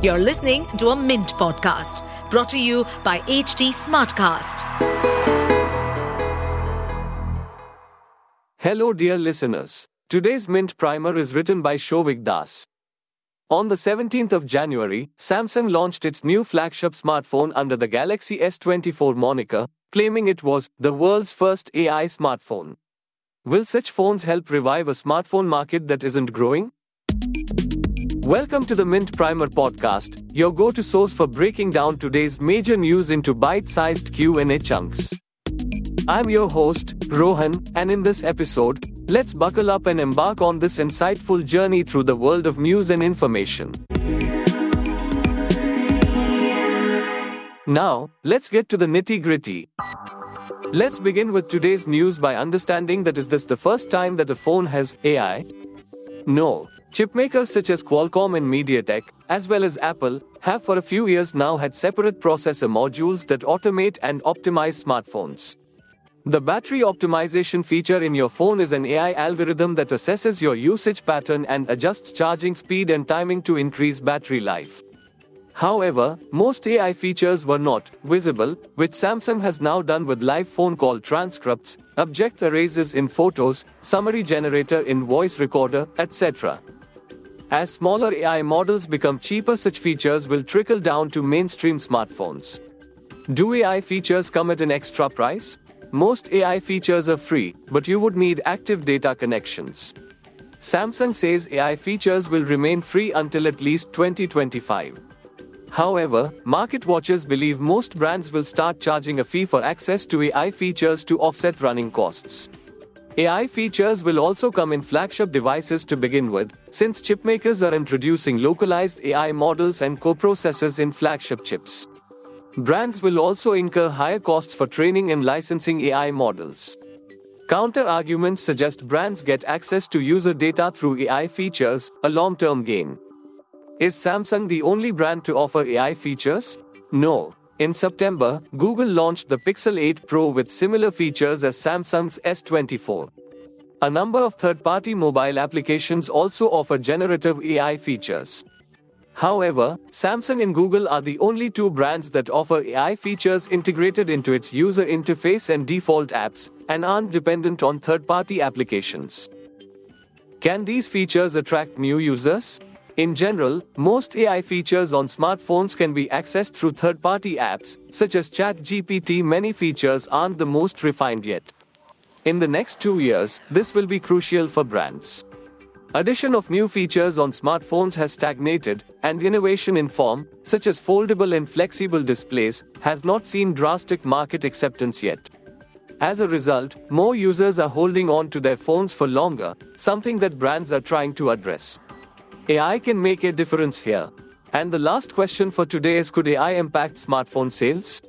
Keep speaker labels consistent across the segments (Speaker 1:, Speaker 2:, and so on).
Speaker 1: You're listening to a Mint podcast brought to you by HT Smartcast.
Speaker 2: Hello, dear listeners. Today's Mint Primer is written by Shouvik Das. On the 17th of January, Samsung launched its new flagship smartphone under the Galaxy S24 moniker, claiming it was the world's first AI smartphone. Will such phones help revive a smartphone market that isn't growing? Welcome to the Mint Primer podcast, your go-to source for breaking down today's major news into bite-sized Q&A chunks. I'm your host, Rohan, and in this episode, let's buckle up and embark on this insightful journey through the world of news and information. Now, let's get to the nitty-gritty. Let's begin with today's news by understanding that is this the first time that a phone has AI? No. Chipmakers such as Qualcomm and MediaTek, as well as Apple, have for a few years now had separate processor modules that automate and optimize smartphones. The battery optimization feature in your phone is an AI algorithm that assesses your usage pattern and adjusts charging speed and timing to increase battery life. However, most AI features were not visible, which Samsung has now done with live phone call transcripts, object erases in photos, summary generator in voice recorder, etc. As smaller AI models become cheaper, such features will trickle down to mainstream smartphones. Do AI features come at an extra price? Most AI features are free, but you would need active data connections. Samsung says AI features will remain free until at least 2025. However, market watchers believe most brands will start charging a fee for access to AI features to offset running costs. AI features will also come in flagship devices to begin with, since chipmakers are introducing localized AI models and coprocessors in flagship chips. Brands will also incur higher costs for training and licensing AI models. Counter arguments suggest brands get access to user data through AI features, a long term gain. Is Samsung the only brand to offer AI features? No. In September, Google launched the Pixel 8 Pro with similar features as Samsung's S24. A number of third party mobile applications also offer generative AI features. However, Samsung and Google are the only two brands that offer AI features integrated into its user interface and default apps, and aren't dependent on third party applications. Can these features attract new users? In general, most AI features on smartphones can be accessed through third party apps, such as ChatGPT. Many features aren't the most refined yet. In the next two years, this will be crucial for brands. Addition of new features on smartphones has stagnated, and innovation in form, such as foldable and flexible displays, has not seen drastic market acceptance yet. As a result, more users are holding on to their phones for longer, something that brands are trying to address. AI can make a difference here. And the last question for today is Could AI impact smartphone sales?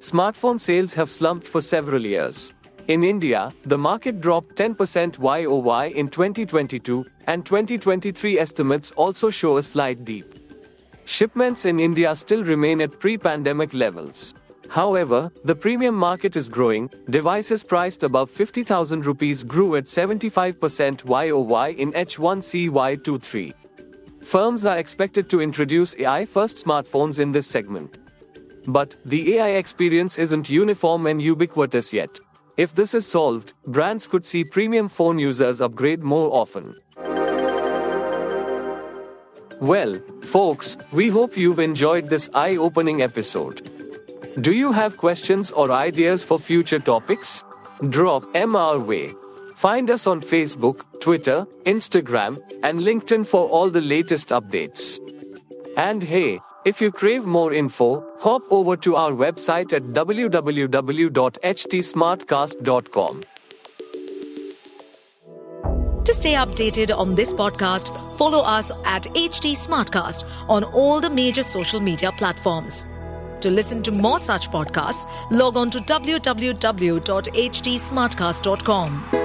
Speaker 2: Smartphone sales have slumped for several years. In India, the market dropped 10% YOY in 2022, and 2023 estimates also show a slight dip. Shipments in India still remain at pre pandemic levels. However, the premium market is growing. Devices priced above 50,000 rupees grew at 75% YOY in H1 CY23. Firms are expected to introduce AI first smartphones in this segment. But the AI experience isn't uniform and ubiquitous yet. If this is solved, brands could see premium phone users upgrade more often. Well, folks, we hope you've enjoyed this eye opening episode. Do you have questions or ideas for future topics? Drop our way. Find us on Facebook, Twitter, Instagram, and LinkedIn for all the latest updates. And hey, if you crave more info, hop over to our website at www.htsmartcast.com.
Speaker 1: To stay updated on this podcast, follow us at HT Smartcast on all the major social media platforms. To listen to more such podcasts, log on to www.htsmartcast.com.